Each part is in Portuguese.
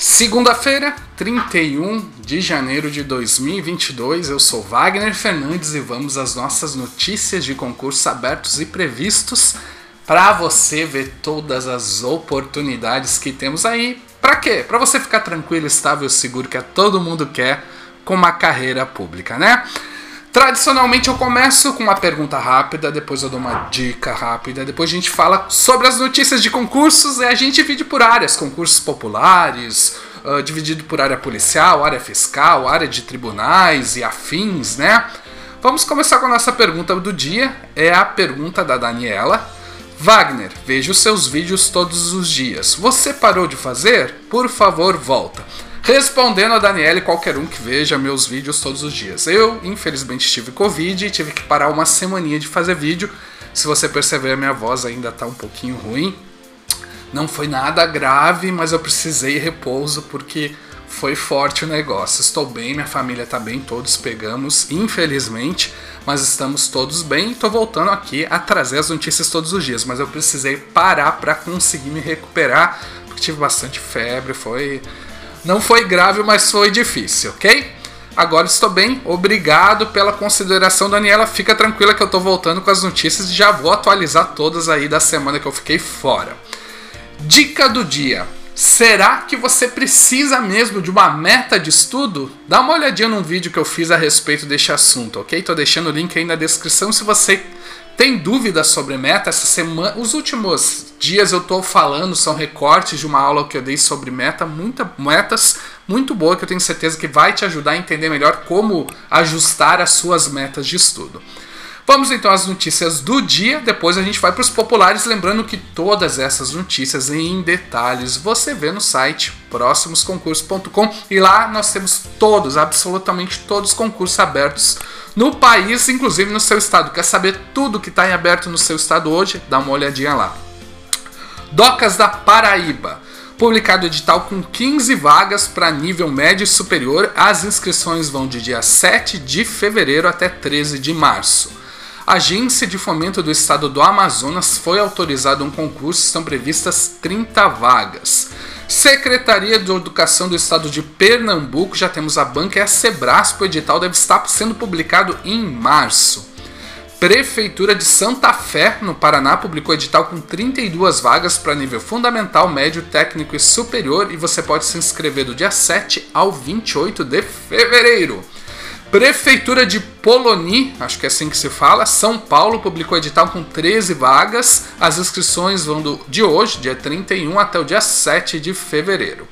Segunda-feira, 31 de janeiro de 2022, eu sou Wagner Fernandes e vamos às nossas notícias de concursos abertos e previstos para você ver todas as oportunidades que temos aí. Para quê? Para você ficar tranquilo, estável, seguro que é todo mundo quer com uma carreira pública, né? Tradicionalmente eu começo com uma pergunta rápida, depois eu dou uma dica rápida, depois a gente fala sobre as notícias de concursos e a gente divide por áreas, concursos populares, uh, dividido por área policial, área fiscal, área de tribunais e afins, né? Vamos começar com a nossa pergunta do dia, é a pergunta da Daniela. Wagner, vejo seus vídeos todos os dias. Você parou de fazer? Por favor, volta. Respondendo a Daniela e qualquer um que veja meus vídeos todos os dias. Eu, infelizmente, tive Covid e tive que parar uma semaninha de fazer vídeo. Se você perceber, minha voz ainda tá um pouquinho ruim. Não foi nada grave, mas eu precisei repouso porque foi forte o negócio. Estou bem, minha família está bem, todos pegamos, infelizmente, mas estamos todos bem. Estou voltando aqui a trazer as notícias todos os dias, mas eu precisei parar para conseguir me recuperar, porque tive bastante febre, foi não foi grave, mas foi difícil, ok? Agora estou bem, obrigado pela consideração, Daniela. Fica tranquila que eu estou voltando com as notícias e já vou atualizar todas aí da semana que eu fiquei fora. Dica do dia: Será que você precisa mesmo de uma meta de estudo? Dá uma olhadinha num vídeo que eu fiz a respeito deste assunto, ok? Tô deixando o link aí na descrição se você tem dúvidas sobre meta? Essa semana, os últimos dias eu estou falando, são recortes de uma aula que eu dei sobre meta, muita, metas muito boa que eu tenho certeza que vai te ajudar a entender melhor como ajustar as suas metas de estudo. Vamos então às notícias do dia, depois a gente vai para os populares, lembrando que todas essas notícias em detalhes você vê no site próximosconcursos.com e lá nós temos todos, absolutamente todos os concursos abertos no país, inclusive no seu estado. Quer saber tudo que está em aberto no seu estado hoje? Dá uma olhadinha lá. Docas da Paraíba. Publicado edital com 15 vagas para nível médio e superior. As inscrições vão de dia 7 de fevereiro até 13 de março. Agência de Fomento do Estado do Amazonas foi autorizado um concurso, estão previstas 30 vagas. Secretaria de Educação do Estado de Pernambuco, já temos a banca e a Sebrasp, o edital deve estar sendo publicado em março. Prefeitura de Santa Fé, no Paraná, publicou edital com 32 vagas para nível fundamental, médio, técnico e superior, e você pode se inscrever do dia 7 ao 28 de fevereiro. Prefeitura de Poloni, acho que é assim que se fala, São Paulo publicou edital com 13 vagas. As inscrições vão do, de hoje, dia 31, até o dia 7 de fevereiro.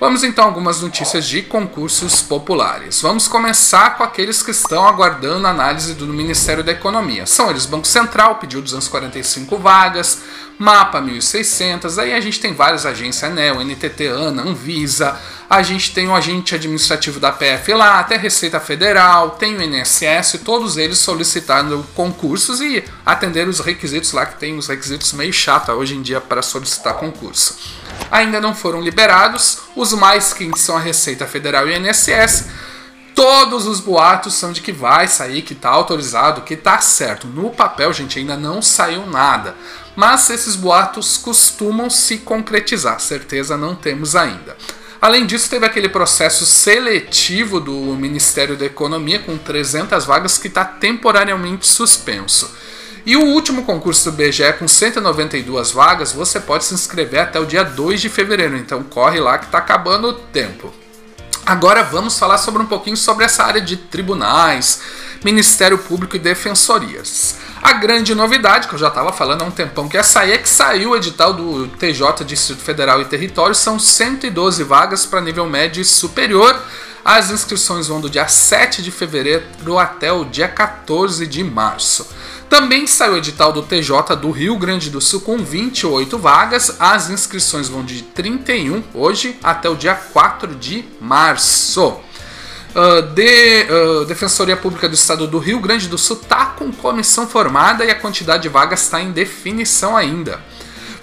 Vamos então a algumas notícias de concursos populares. Vamos começar com aqueles que estão aguardando análise do Ministério da Economia. São eles: Banco Central pediu 245 vagas, Mapa 1.600, aí a gente tem várias agências, ANEL, NTT, ANA, Anvisa, a gente tem o agente administrativo da PF lá, até Receita Federal, tem o INSS, todos eles solicitando concursos e atender os requisitos lá, que tem os requisitos meio chato hoje em dia para solicitar concurso ainda não foram liberados. Os mais quentes são a Receita Federal e o INSS. Todos os boatos são de que vai sair, que está autorizado, que está certo. No papel, gente, ainda não saiu nada. Mas esses boatos costumam se concretizar. Certeza não temos ainda. Além disso, teve aquele processo seletivo do Ministério da Economia com 300 vagas que está temporariamente suspenso. E o último concurso do BGE com 192 vagas, você pode se inscrever até o dia 2 de fevereiro, então corre lá que está acabando o tempo. Agora vamos falar sobre um pouquinho sobre essa área de tribunais, Ministério Público e defensorias. A grande novidade, que eu já estava falando há um tempão que ia sair, é que saiu o edital do TJ, Distrito Federal e Território, são 112 vagas para nível médio e superior. As inscrições vão do dia 7 de fevereiro até o dia 14 de março. Também saiu o edital do TJ do Rio Grande do Sul com 28 vagas. As inscrições vão de 31 hoje até o dia 4 de março. Uh, de, uh, Defensoria Pública do Estado do Rio Grande do Sul está com comissão formada e a quantidade de vagas está em definição ainda.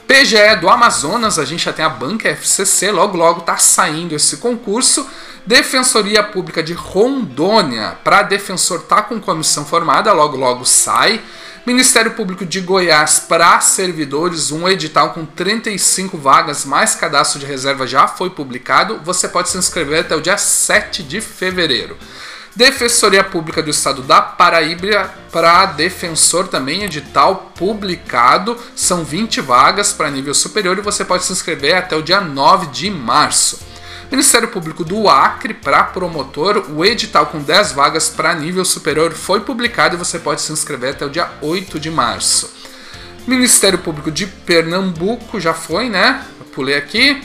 PGE do Amazonas, a gente já tem a banca FCC, logo logo está saindo esse concurso. Defensoria Pública de Rondônia, para defensor tá com comissão formada, logo logo sai. Ministério Público de Goiás para servidores, um edital com 35 vagas, mais cadastro de reserva já foi publicado. Você pode se inscrever até o dia 7 de fevereiro. Defensoria Pública do Estado da Paraíba para defensor também, edital publicado. São 20 vagas para nível superior e você pode se inscrever até o dia 9 de março. Ministério Público do Acre para promotor, o edital com 10 vagas para nível superior foi publicado e você pode se inscrever até o dia 8 de março. Ministério Público de Pernambuco já foi, né? Eu pulei aqui.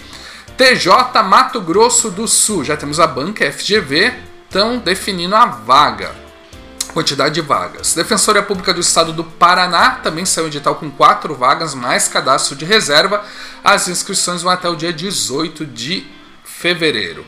TJ Mato Grosso do Sul, já temos a banca FGV, estão definindo a vaga, quantidade de vagas. Defensoria Pública do Estado do Paraná também saiu edital com quatro vagas, mais cadastro de reserva. As inscrições vão até o dia 18 de fevereiro.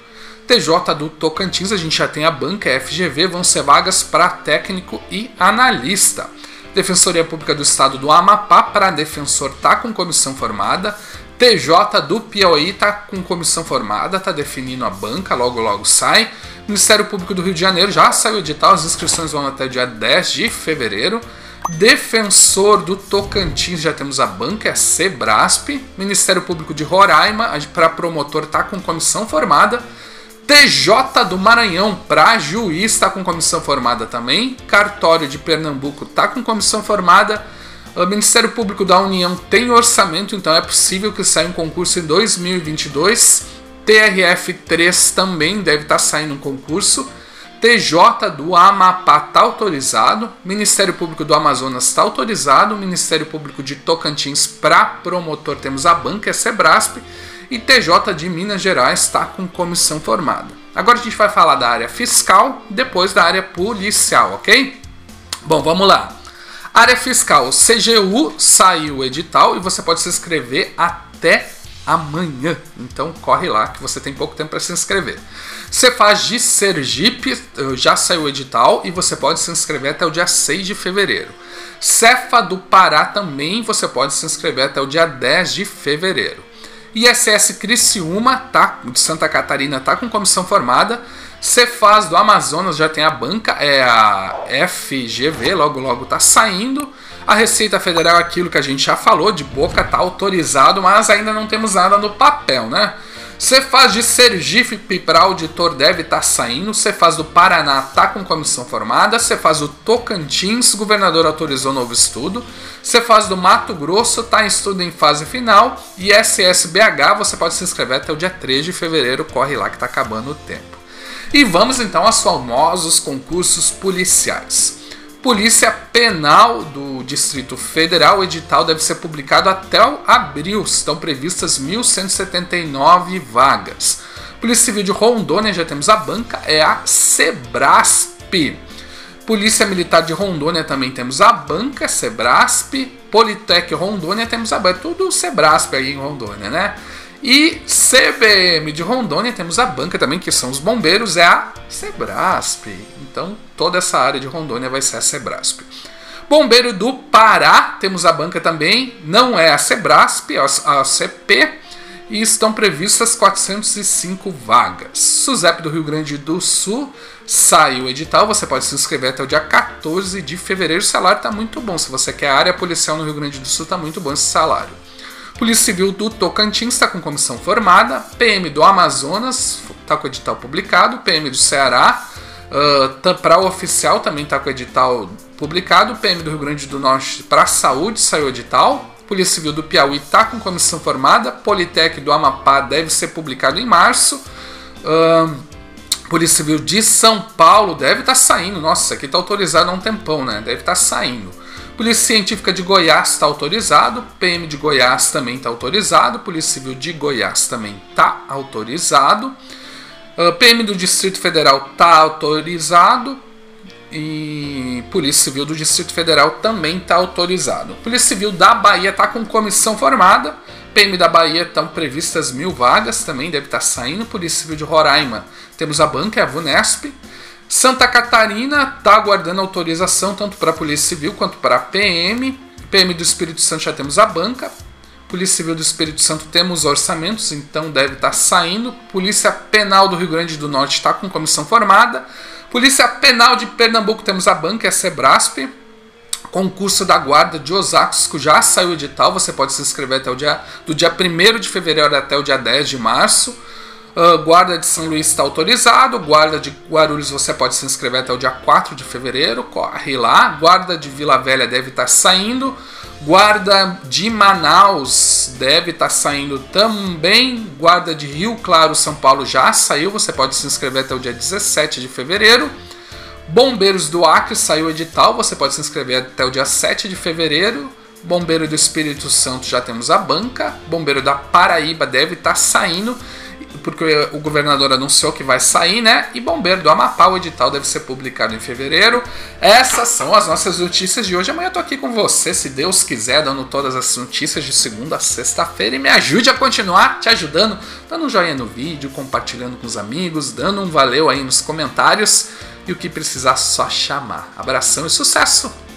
TJ do Tocantins, a gente já tem a banca FGV, vão ser vagas para técnico e analista. Defensoria Pública do Estado do Amapá, para defensor, tá com comissão formada. TJ do Piauí tá com comissão formada, tá definindo a banca, logo logo sai. Ministério Público do Rio de Janeiro já saiu o edital, as inscrições vão até dia 10 de fevereiro. Defensor do Tocantins, já temos a banca, é a Sebrasp. Ministério Público de Roraima, para promotor, está com comissão formada. TJ do Maranhão, para juiz, está com comissão formada também. Cartório de Pernambuco está com comissão formada. O Ministério Público da União tem orçamento, então é possível que saia um concurso em 2022. TRF3 também deve estar tá saindo um concurso. TJ do Amapá está autorizado, Ministério Público do Amazonas está autorizado, Ministério Público de Tocantins para promotor temos a banca, é Sebrasp, e TJ de Minas Gerais está com comissão formada. Agora a gente vai falar da área fiscal, depois da área policial, ok? Bom, vamos lá. Área fiscal, CGU saiu o edital e você pode se inscrever até amanhã. Então corre lá que você tem pouco tempo para se inscrever. Você faz de Sergipe, eh, já saiu o edital e você pode se inscrever até o dia 6 de fevereiro. Cefa do Pará também você pode se inscrever até o dia 10 de fevereiro. ISS Criciúma, tá, de Santa Catarina, tá com comissão formada. Cefaz do Amazonas já tem a banca, é a FGV, logo logo tá saindo. A Receita Federal, aquilo que a gente já falou, de boca tá autorizado, mas ainda não temos nada no papel, né? Cefaz de Sergipe para auditor deve estar tá saindo. Cefaz do Paraná está com comissão formada. Cefaz do Tocantins, governador autorizou novo estudo. Cefaz do Mato Grosso está em estudo em fase final. E SSBH você pode se inscrever até o dia 3 de fevereiro. Corre lá que está acabando o tempo. E vamos então aos famosos concursos policiais. Polícia Penal do Distrito Federal, o edital deve ser publicado até abril. Estão previstas 1.179 vagas. Polícia Civil de Rondônia, já temos a banca, é a Sebrasp. Polícia Militar de Rondônia também temos a banca, Sebrasp. Politec Rondônia temos a banca, tudo Sebrasp aí em Rondônia, né? E CBM de Rondônia temos a banca também, que são os bombeiros, é a Sebrasp. Então toda essa área de Rondônia vai ser a Sebrasp. Bombeiro do Pará, temos a banca também, não é a Sebrasp, é a CP, e estão previstas 405 vagas. SUSEP do Rio Grande do Sul sai o edital, você pode se inscrever até o dia 14 de fevereiro. O salário está muito bom. Se você quer área policial no Rio Grande do Sul, está muito bom esse salário. Polícia Civil do Tocantins está com comissão formada, PM do Amazonas está com edital publicado, PM do Ceará, uh, para o oficial também está com edital publicado, PM do Rio Grande do Norte para a saúde saiu edital, Polícia Civil do Piauí está com comissão formada, Politec do Amapá deve ser publicado em março, uh, Polícia Civil de São Paulo deve estar tá saindo, nossa, aqui está autorizado há um tempão, né? Deve estar tá saindo. Polícia Científica de Goiás está autorizado, PM de Goiás também está autorizado, Polícia Civil de Goiás também está autorizado, ah, PM do Distrito Federal está autorizado e Polícia Civil do Distrito Federal também está autorizado. Polícia Civil da Bahia está com comissão formada, PM da Bahia estão previstas mil vagas, também deve estar tá saindo. Polícia Civil de Roraima temos a banca, é a VUNESP. Santa Catarina está aguardando autorização tanto para a Polícia Civil quanto para a PM. PM do Espírito Santo já temos a banca. Polícia Civil do Espírito Santo temos orçamentos, então deve estar tá saindo. Polícia Penal do Rio Grande do Norte está com comissão formada. Polícia Penal de Pernambuco temos a banca, é a Sebrasp. Concurso da Guarda de Osasco já saiu edital, você pode se inscrever até o dia, do dia 1 de fevereiro até o dia 10 de março. Uh, guarda de São Luís está autorizado. Guarda de Guarulhos você pode se inscrever até o dia 4 de fevereiro. Corre lá. Guarda de Vila Velha deve estar saindo. Guarda de Manaus deve estar saindo também. Guarda de Rio Claro, São Paulo já saiu. Você pode se inscrever até o dia 17 de fevereiro. Bombeiros do Acre saiu edital. Você pode se inscrever até o dia 7 de fevereiro. Bombeiro do Espírito Santo já temos a banca. Bombeiro da Paraíba deve estar saindo porque o governador anunciou que vai sair, né? E Bombeiro do Amapá, o edital deve ser publicado em fevereiro. Essas são as nossas notícias de hoje. Amanhã eu tô aqui com você, se Deus quiser, dando todas as notícias de segunda a sexta-feira. E me ajude a continuar te ajudando, dando um joinha no vídeo, compartilhando com os amigos, dando um valeu aí nos comentários. E o que precisar, só chamar. Abração e sucesso!